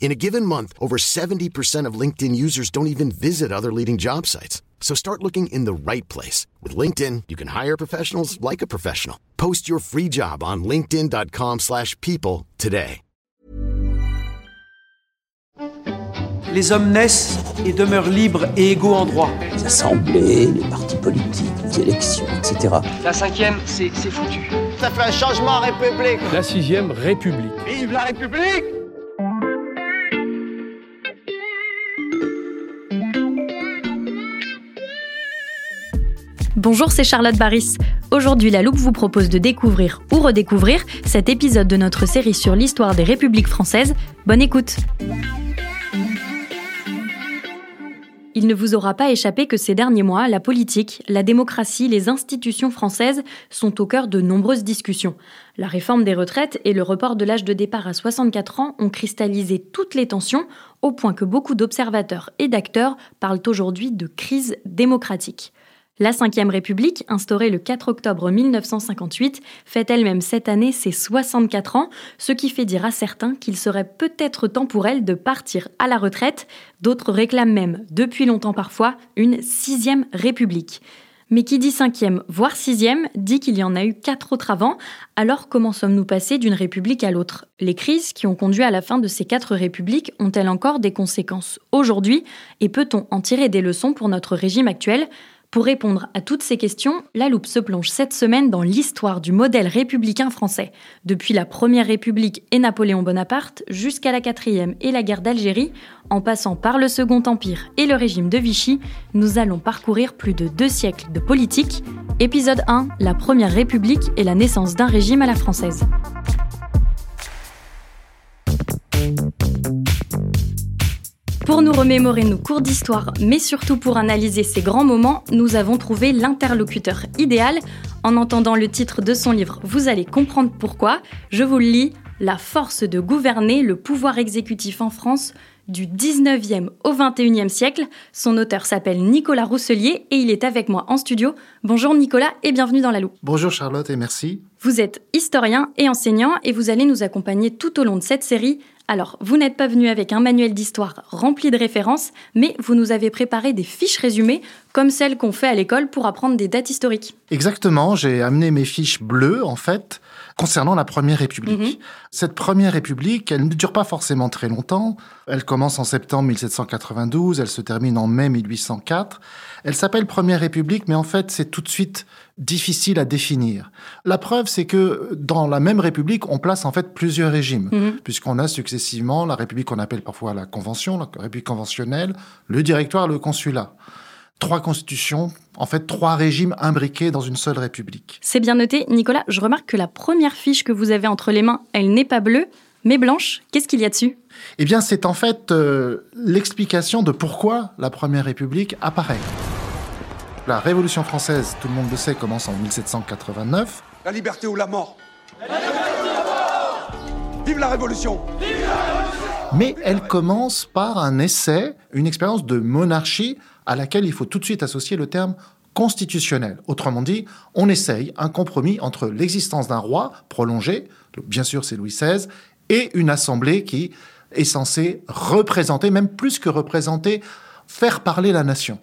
In a given month, over 70% of LinkedIn users don't even visit other leading job sites. So start looking in the right place. With LinkedIn, you can hire professionals like a professional. Post your free job on linkedin.com slash people today. Les hommes naissent et demeurent libres et égaux en droit. Les assemblées, les partis politiques, les élections, etc. La cinquième, c'est c'est foutu. Ça fait un changement en République. La sixième République. Vive la République Bonjour, c'est Charlotte Baris. Aujourd'hui, La Loupe vous propose de découvrir ou redécouvrir cet épisode de notre série sur l'histoire des républiques françaises. Bonne écoute Il ne vous aura pas échappé que ces derniers mois, la politique, la démocratie, les institutions françaises sont au cœur de nombreuses discussions. La réforme des retraites et le report de l'âge de départ à 64 ans ont cristallisé toutes les tensions, au point que beaucoup d'observateurs et d'acteurs parlent aujourd'hui de crise démocratique. La Ve République, instaurée le 4 octobre 1958, fête elle-même cette année ses 64 ans, ce qui fait dire à certains qu'il serait peut-être temps pour elle de partir à la retraite. D'autres réclament même, depuis longtemps parfois, une sixième République. Mais qui dit cinquième, voire sixième, dit qu'il y en a eu quatre autres avant. Alors comment sommes-nous passés d'une république à l'autre? Les crises qui ont conduit à la fin de ces quatre républiques ont-elles encore des conséquences aujourd'hui? Et peut-on en tirer des leçons pour notre régime actuel? Pour répondre à toutes ces questions, la loupe se plonge cette semaine dans l'histoire du modèle républicain français, depuis la Première République et Napoléon Bonaparte jusqu'à la Quatrième et la guerre d'Algérie, en passant par le Second Empire et le régime de Vichy, nous allons parcourir plus de deux siècles de politique. Épisode 1, la Première République et la naissance d'un régime à la française. Pour nous remémorer nos cours d'histoire, mais surtout pour analyser ces grands moments, nous avons trouvé l'interlocuteur idéal. En entendant le titre de son livre, vous allez comprendre pourquoi. Je vous le lis La force de gouverner le pouvoir exécutif en France du 19e au 21e siècle. Son auteur s'appelle Nicolas Rousselier et il est avec moi en studio. Bonjour Nicolas et bienvenue dans la loupe. Bonjour Charlotte et merci. Vous êtes historien et enseignant et vous allez nous accompagner tout au long de cette série alors, vous n'êtes pas venu avec un manuel d'histoire rempli de références, mais vous nous avez préparé des fiches résumées, comme celles qu'on fait à l'école pour apprendre des dates historiques. Exactement, j'ai amené mes fiches bleues, en fait, concernant la Première République. Mhm. Cette Première République, elle ne dure pas forcément très longtemps. Elle commence en septembre 1792, elle se termine en mai 1804. Elle s'appelle Première République, mais en fait, c'est tout de suite difficile à définir. La preuve, c'est que dans la même République, on place en fait plusieurs régimes, Mhm. puisqu'on a successivement la République qu'on appelle parfois la Convention, la République conventionnelle, le Directoire, le Consulat. Trois constitutions, en fait trois régimes imbriqués dans une seule République. C'est bien noté. Nicolas, je remarque que la première fiche que vous avez entre les mains, elle n'est pas bleue, mais blanche. Qu'est-ce qu'il y a dessus? Eh bien, c'est en fait euh, l'explication de pourquoi la Première République apparaît. La Révolution française, tout le monde le sait, commence en 1789. La liberté ou la mort Vive la Révolution Mais elle commence par un essai, une expérience de monarchie à laquelle il faut tout de suite associer le terme constitutionnel. Autrement dit, on essaye un compromis entre l'existence d'un roi prolongé, bien sûr c'est Louis XVI, et une assemblée qui est censée représenter, même plus que représenter, faire parler la nation.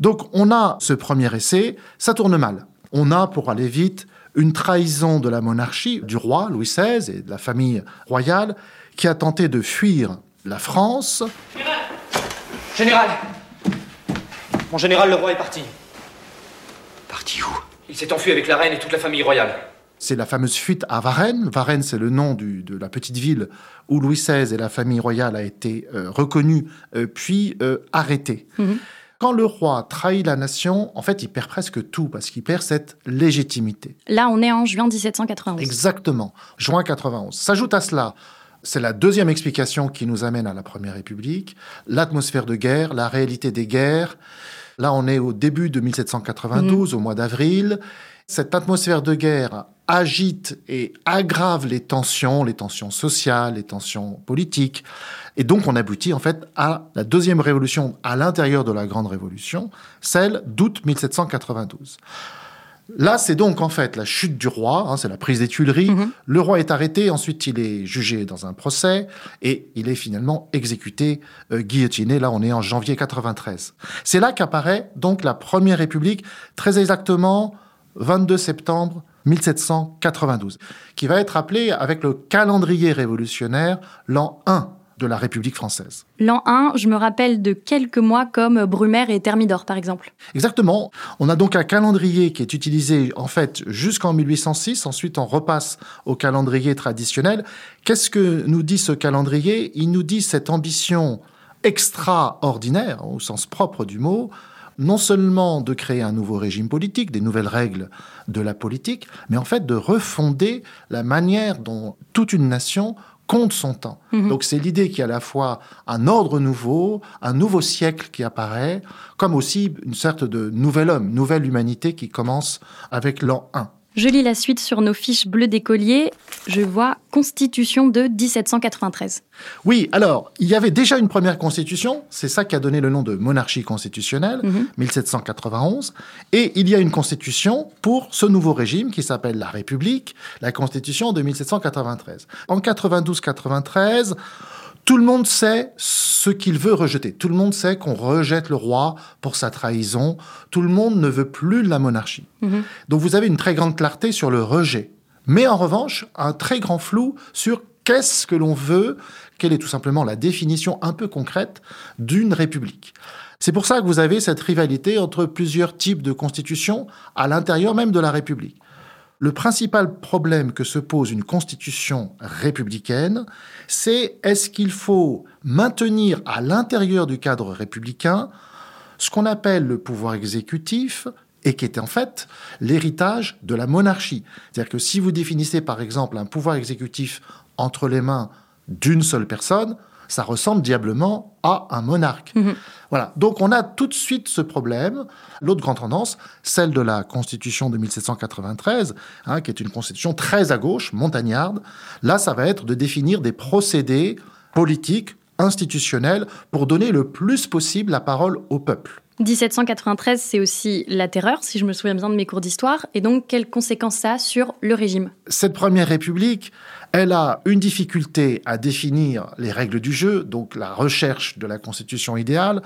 Donc on a ce premier essai, ça tourne mal. On a, pour aller vite, une trahison de la monarchie, du roi Louis XVI et de la famille royale, qui a tenté de fuir la France. Général Mon général, le roi est parti. parti où? Il s'est enfui avec la reine et toute la famille royale. C'est la fameuse fuite à Varennes. Varennes, c'est le nom du- de la petite ville où Louis XVI et la famille royale a été euh, reconnus euh, puis euh, arrêtés. Mhm. Quand le roi trahit la nation, en fait, il perd presque tout parce qu'il perd cette légitimité. Là, on est en juin 1791. Exactement, juin 91. S'ajoute à cela, c'est la deuxième explication qui nous amène à la Première République, l'atmosphère de guerre, la réalité des guerres. Là, on est au début de 1792, au mois d'avril. Cette atmosphère de guerre agite et aggrave les tensions, les tensions sociales, les tensions politiques. Et donc, on aboutit en fait à la deuxième révolution à l'intérieur de la Grande Révolution, celle d'août 1792. Là, c'est donc en fait la chute du roi, hein, c'est la prise des Tuileries. Le roi est arrêté, ensuite il est jugé dans un procès et il est finalement exécuté, euh, guillotiné. Là, on est en janvier 93. C'est là qu'apparaît donc la Première République, très exactement 22 septembre 1792, qui va être appelée avec le calendrier révolutionnaire l'an 1 de la République française. L'an 1, je me rappelle de quelques mois comme Brumaire et Thermidor, par exemple. Exactement. On a donc un calendrier qui est utilisé en fait jusqu'en 1806. Ensuite, on repasse au calendrier traditionnel. Qu'est-ce que nous dit ce calendrier? Il nous dit cette ambition extraordinaire, au sens propre du mot, non seulement de créer un nouveau régime politique, des nouvelles règles de la politique, mais en fait de refonder la manière dont toute une nation compte son temps. Donc c'est l'idée qu'il y a à la fois un ordre nouveau, un nouveau siècle qui apparaît, comme aussi une sorte de nouvel homme, nouvelle humanité qui commence avec l'an 1. Je lis la suite sur nos fiches bleues d'écolier. Je vois Constitution de 1793. Oui, alors, il y avait déjà une première constitution, c'est ça qui a donné le nom de monarchie constitutionnelle, 1791, et il y a une constitution pour ce nouveau régime qui s'appelle la République, la constitution de 1793. En 92-93, tout le monde sait ce qu'il veut rejeter. Tout le monde sait qu'on rejette le roi pour sa trahison. Tout le monde ne veut plus de la monarchie. Donc vous avez une très grande clarté sur le rejet. Mais en revanche, un très grand flou sur qu'est-ce que l'on veut, quelle est tout simplement la définition un peu concrète d'une république. C'est pour ça que vous avez cette rivalité entre plusieurs types de constitutions à l'intérieur même de la République. Le principal problème que se pose une constitution républicaine, c'est est-ce qu'il faut maintenir à l'intérieur du cadre républicain ce qu'on appelle le pouvoir exécutif et qui est en fait l'héritage de la monarchie. C'est-à-dire que si vous définissez par exemple un pouvoir exécutif entre les mains d'une seule personne, ça ressemble diablement à un monarque. Voilà. Donc on a tout de suite ce problème. L'autre grande tendance, celle de la Constitution de 1793, hein, qui est une constitution très à gauche, montagnarde. Là, ça va être de définir des procédés politiques, institutionnels, pour donner le plus possible la parole au peuple. 1793, c'est aussi la terreur, si je me souviens bien de mes cours d'histoire. Et donc, quelles conséquences ça a sur le régime? Cette première république, elle a une difficulté à définir les règles du jeu, donc la recherche de la constitution idéale,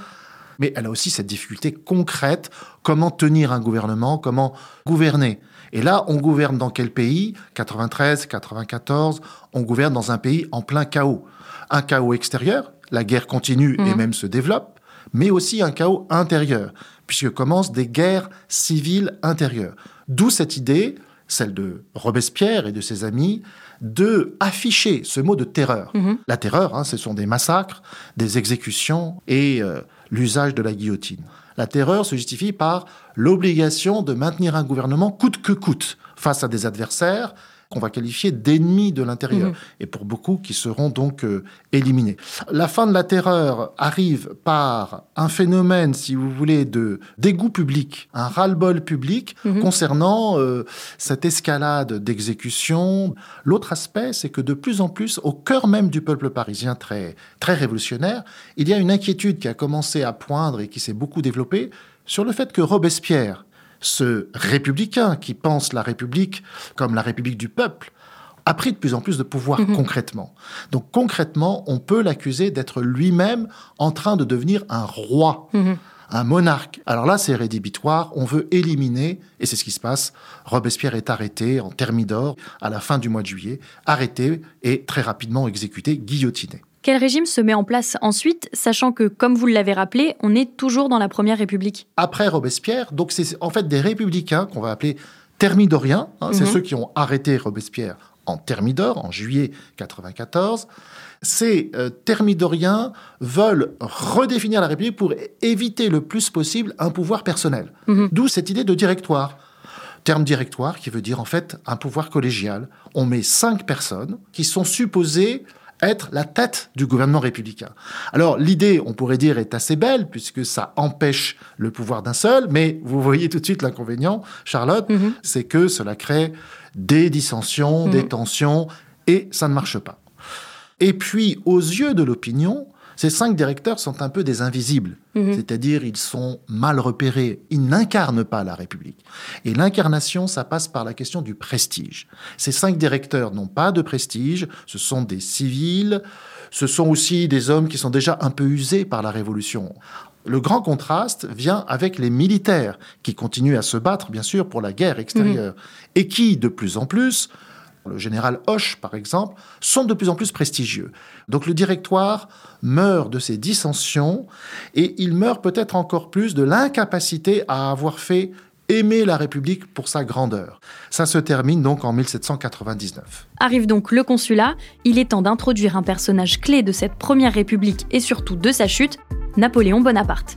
mais elle a aussi cette difficulté concrète, comment tenir un gouvernement, comment gouverner. Et là, on gouverne dans quel pays? 93, 94, on gouverne dans un pays en plein chaos. Un chaos extérieur, la guerre continue et même se développe, mais aussi un chaos intérieur, puisque commencent des guerres civiles intérieures. D'où cette idée, celle de Robespierre et de ses amis, de afficher ce mot de terreur. La terreur, hein, ce sont des massacres, des exécutions et euh, l'usage de la guillotine. La terreur se justifie par l'obligation de maintenir un gouvernement coûte que coûte face à des adversaires qu'on va qualifier d'ennemis de l'intérieur, et pour beaucoup qui seront donc euh, éliminés. La fin de la terreur arrive par un phénomène, si vous voulez, de dégoût public, un ras-le-bol public concernant euh, cette escalade d'exécution. L'autre aspect, c'est que de plus en plus, au cœur même du peuple parisien très, très révolutionnaire, il y a une inquiétude qui a commencé à poindre et qui s'est beaucoup développée sur le fait que Robespierre, ce républicain qui pense la République comme la République du peuple, a pris de plus en plus de pouvoir concrètement. Donc concrètement, on peut l'accuser d'être lui-même en train de devenir un roi, un monarque. Alors là, c'est rédhibitoire, on veut éliminer, et c'est ce qui se passe. Robespierre est arrêté en Thermidor à la fin du mois de juillet, arrêté et très rapidement exécuté, guillotiné. Quel régime se met en place ensuite, sachant que, comme vous l'avez rappelé, on est toujours dans la Première République? Après Robespierre, donc c'est en fait des républicains qu'on va appeler thermidoriens. Hein, C'est Mhm. ceux qui ont arrêté Robespierre en Thermidor, en juillet 94. Ces euh, thermidoriens veulent redéfinir la République pour éviter le plus possible un pouvoir personnel. Mhm. D'où cette idée de directoire. Terme directoire qui veut dire en fait un pouvoir collégial. On met cinq personnes qui sont supposées être la tête du gouvernement républicain. Alors l'idée, on pourrait dire, est assez belle puisque ça empêche le pouvoir d'un seul, mais vous voyez tout de suite l'inconvénient, Charlotte, Mhm. c'est que cela crée des dissensions, des tensions, et ça ne marche pas. Et puis, aux yeux de l'opinion, ces cinq directeurs sont un peu des invisibles, c'est-à-dire ils sont mal repérés, ils n'incarnent pas la République. Et l'incarnation, ça passe par la question du prestige. Ces cinq directeurs n'ont pas de prestige, ce sont des civils, ce sont aussi des hommes qui sont déjà un peu usés par la Révolution. Le grand contraste vient avec les militaires qui continuent à se battre, bien sûr, pour la guerre extérieure, et qui, de plus en plus, le général Hoche, par exemple, sont de plus en plus prestigieux. Donc le directoire meurt de ces dissensions et il meurt peut-être encore plus de l'incapacité à avoir fait aimer la République pour sa grandeur. Ça se termine donc en 1799. Arrive donc le consulat, il est temps d'introduire un personnage clé de cette première république et surtout de sa chute, Napoléon Bonaparte.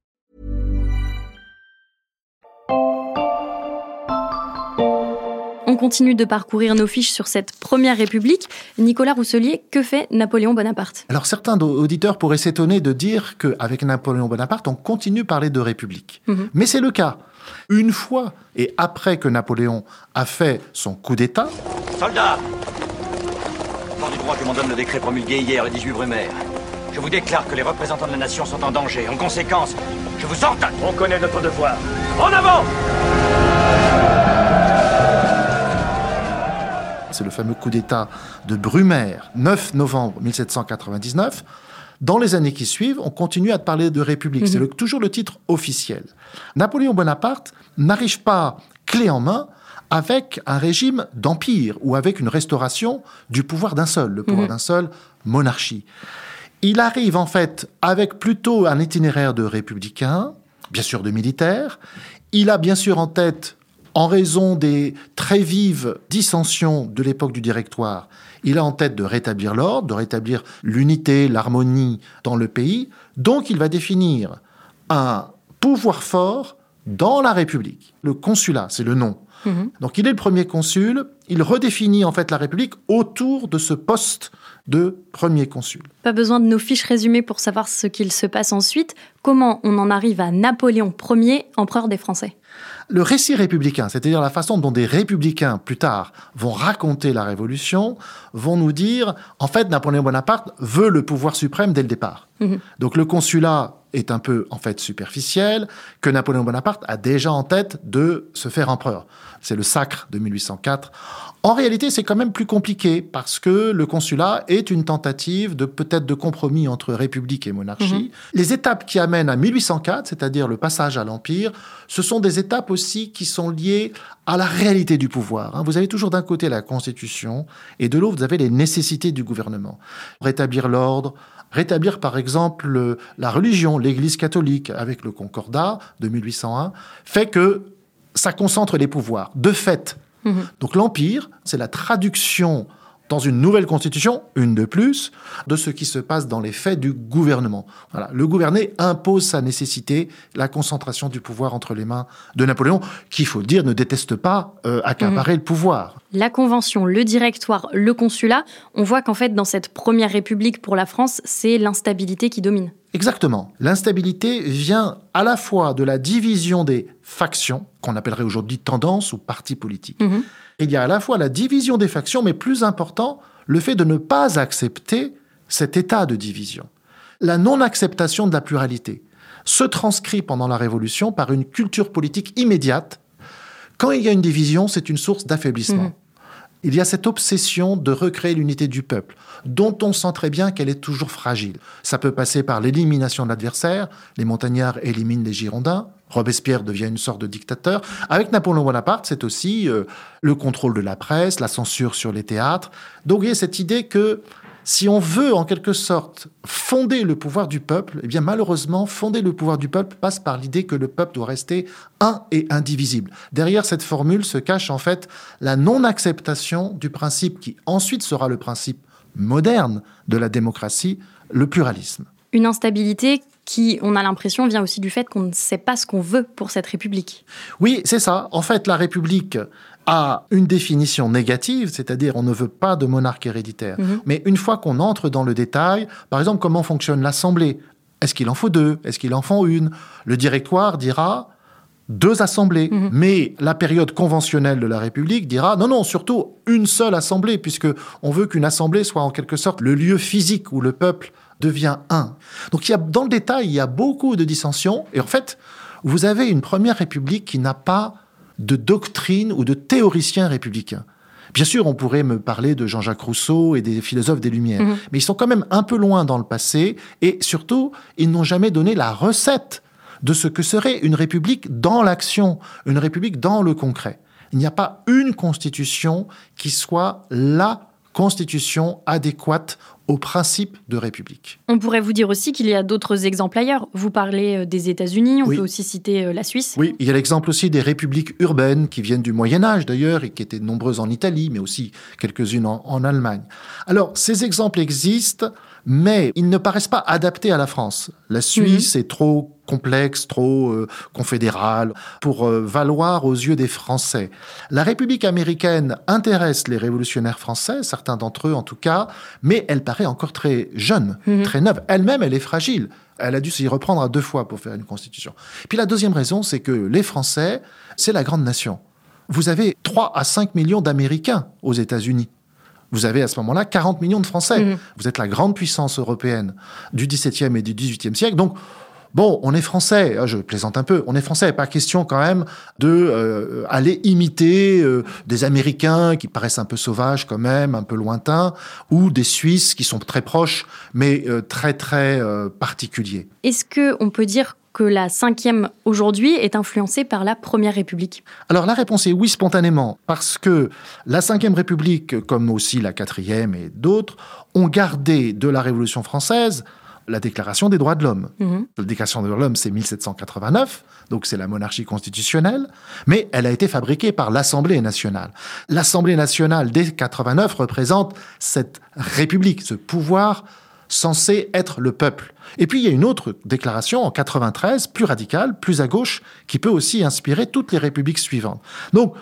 On continue de parcourir nos fiches sur cette première république. Nicolas Rousselier, que fait Napoléon Bonaparte? Alors certains auditeurs pourraient s'étonner de dire qu'avec Napoléon Bonaparte, on continue à parler de République. Mais c'est le cas. Une fois et après que Napoléon a fait son coup d'État, Soldats Fort du droit que m'en donne le décret promulgué hier, le 18 Brumaire. Je vous déclare que les représentants de la nation sont en danger. En conséquence, je vous ordonne. On connaît notre devoir. En avant c'est le fameux coup d'État de Brumaire, 9 novembre 1799. Dans les années qui suivent, on continue à parler de République. C'est le- toujours le titre officiel. Napoléon Bonaparte n'arrive pas clé en main avec un régime d'empire ou avec une restauration du pouvoir d'un seul, le pouvoir d'un seul, monarchie. Il arrive en fait avec plutôt un itinéraire de républicain, bien sûr de militaire. Il a bien sûr en tête, en raison des très vives dissensions de l'époque du directoire, il a en tête de rétablir l'ordre, de rétablir l'unité, l'harmonie dans le pays. Donc il va définir un pouvoir fort dans la République. Le consulat, c'est le nom. Donc il est le premier consul, il redéfinit en fait la République autour de ce poste de premier consul. Pas besoin de nos fiches résumées pour savoir ce qu'il se passe ensuite. Comment on en arrive à Napoléon Ier, empereur des Français? Le récit républicain, c'est-à-dire la façon dont des républicains plus tard vont raconter la Révolution, vont nous dire, en fait, Napoléon Bonaparte veut le pouvoir suprême dès le départ. Donc le consulat est un peu, en fait, superficiel, que Napoléon Bonaparte a déjà en tête de se faire empereur. C'est le sacre de 1804. En réalité, c'est quand même plus compliqué parce que le consulat est une tentative de peut-être de compromis entre république et monarchie. Les étapes qui amènent à 1804, c'est-à-dire le passage à l'empire, ce sont des étapes aussi qui sont liées à la réalité du pouvoir. hein. Vous avez toujours d'un côté la constitution et de l'autre vous avez les nécessités du gouvernement. Rétablir l'ordre, rétablir par exemple le- la religion, l'Église catholique avec le Concordat de 1801, fait que ça concentre les pouvoirs. De fait, donc l'Empire, c'est la traduction dans une nouvelle constitution, une de plus, de ce qui se passe dans les faits du gouvernement. Voilà. Le gouverner impose sa nécessité, la concentration du pouvoir entre les mains de Napoléon, qui, il faut le dire, ne déteste pas euh, accaparer le pouvoir. La Convention, le Directoire, le Consulat, on voit qu'en fait, dans cette première République pour la France, c'est l'instabilité qui domine. Exactement. L'instabilité vient à la fois de la division des factions, qu'on appellerait aujourd'hui tendance ou partis politiques. Mhm. Il y a à la fois la division des factions, mais plus important, le fait de ne pas accepter cet état de division. La non-acceptation de la pluralité se transcrit pendant la Révolution par une culture politique immédiate. Quand il y a une division, c'est une source d'affaiblissement. Mhm. Il y a cette obsession de recréer l'unité du peuple, dont on sent très bien qu'elle est toujours fragile. Ça peut passer par l'élimination de l'adversaire, les montagnards éliminent les Girondins, Robespierre devient une sorte de dictateur. Avec Napoléon Bonaparte, c'est aussi euh, le contrôle de la presse, la censure sur les théâtres. Donc il y a cette idée que si on veut en quelque sorte fonder le pouvoir du peuple, eh bien malheureusement, fonder le pouvoir du peuple passe par l'idée que le peuple doit rester un et indivisible. Derrière cette formule se cache en fait la non-acceptation du principe qui ensuite sera le principe moderne de la démocratie, le pluralisme. Une instabilité qui, on a l'impression, vient aussi du fait qu'on ne sait pas ce qu'on veut pour cette République. Oui, c'est ça. En fait, la République a une définition négative, c'est-à-dire on ne veut pas de monarque héréditaire. Mhm. Mais une fois qu'on entre dans le détail, par exemple, comment fonctionne l'Assemblée? Est-ce qu'il en faut deux? Est-ce qu'il en faut une? Le directoire dira deux assemblées. Mhm. Mais la période conventionnelle de la République dira non, non, surtout une seule assemblée, puisque on veut qu'une assemblée soit en quelque sorte le lieu physique où le peuple devient un. Donc il y a, dans le détail, il y a beaucoup de dissensions. Et en fait, vous avez une première République qui n'a pas de doctrine ou de théoricien républicain. Bien sûr, on pourrait me parler de Jean-Jacques Rousseau et des philosophes des Lumières, Mhm. mais ils sont quand même un peu loin dans le passé, et surtout, ils n'ont jamais donné la recette de ce que serait une république dans l'action, une république dans le concret. Il n'y a pas une constitution qui soit la constitution adéquate au principe de république. On pourrait vous dire aussi qu'il y a d'autres exemples ailleurs. Vous parlez euh, des États-Unis, on Oui. peut aussi citer euh, la Suisse. Oui, il y a l'exemple aussi des républiques urbaines qui viennent du Moyen Âge d'ailleurs et qui étaient nombreuses en Italie, mais aussi quelques-unes en, en Allemagne. Alors, ces exemples existent, mais ils ne paraissent pas adaptés à la France. La Suisse est trop complexe, trop euh, confédérale pour euh, valoir aux yeux des Français. La République américaine intéresse les révolutionnaires français, certains d'entre eux en tout cas, mais elle paraît encore très jeune, Mhm. très neuve. Elle-même, elle est fragile. Elle a dû s'y reprendre à deux fois pour faire une constitution. Puis la deuxième raison, c'est que les Français, c'est la grande nation. Vous avez 3 à 5 millions d'Américains aux États-Unis. Vous avez à ce moment-là 40 millions de Français. Mhm. Vous êtes la grande puissance européenne du XVIIe et du XVIIIe siècle. Donc, bon, on est français. Ah, Je plaisante un peu. On est français. Pas question quand même de euh, aller imiter euh, des Américains qui paraissent un peu sauvages quand même, un peu lointains, ou des Suisses qui sont très proches, mais euh, très très particuliers. Est-ce que on peut dire que la cinquième aujourd'hui est influencée par la Première République? Alors la réponse est oui spontanément, parce que la Ve République, comme aussi la Quatrième et d'autres, ont gardé de la Révolution française la Déclaration des droits de l'homme. Mhm. La Déclaration des droits de l'homme, c'est 1789, donc c'est la monarchie constitutionnelle, mais elle a été fabriquée par l'Assemblée nationale. L'Assemblée nationale, dès 89, représente cette République, ce pouvoir censé être le peuple. Et puis il y a une autre déclaration en 93, plus radicale, plus à gauche, qui peut aussi inspirer toutes les républiques suivantes. Donc,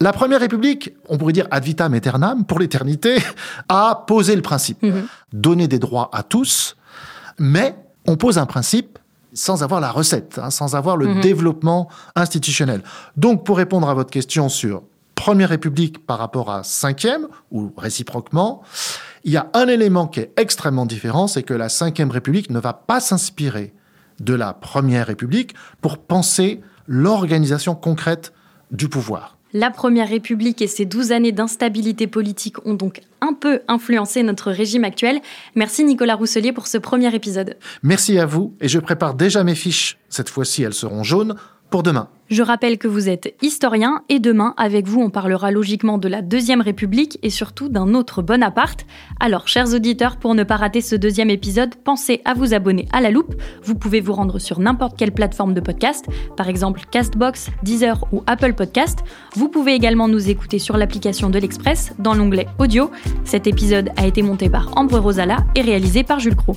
la première république, on pourrait dire ad vitam aeternam, pour l'éternité, a posé le principe. Mhm. Donner des droits à tous, mais on pose un principe sans avoir la recette, hein, sans avoir le Mhm. développement institutionnel. Donc, pour répondre à votre question sur Première République par rapport à Cinquième, ou réciproquement, il y a un élément qui est extrêmement différent, c'est que la Cinquième République ne va pas s'inspirer de la Première République pour penser l'organisation concrète du pouvoir. La Première République et ses 12 années d'instabilité politique ont donc un peu influencé notre régime actuel. Merci Nicolas Rousselier pour ce premier épisode. Merci à vous, et je prépare déjà mes fiches, cette fois-ci elles seront jaunes, pour demain. Je rappelle que vous êtes historien et demain, avec vous, on parlera logiquement de la Deuxième République et surtout d'un autre Bonaparte. Alors, chers auditeurs, pour ne pas rater ce deuxième épisode, pensez à vous abonner à la loupe. Vous pouvez vous rendre sur n'importe quelle plateforme de podcast, par exemple Castbox, Deezer ou Apple Podcast. Vous pouvez également nous écouter sur l'application de l'Express dans l'onglet Audio. Cet épisode a été monté par Ambre Rosala et réalisé par Jules Cro.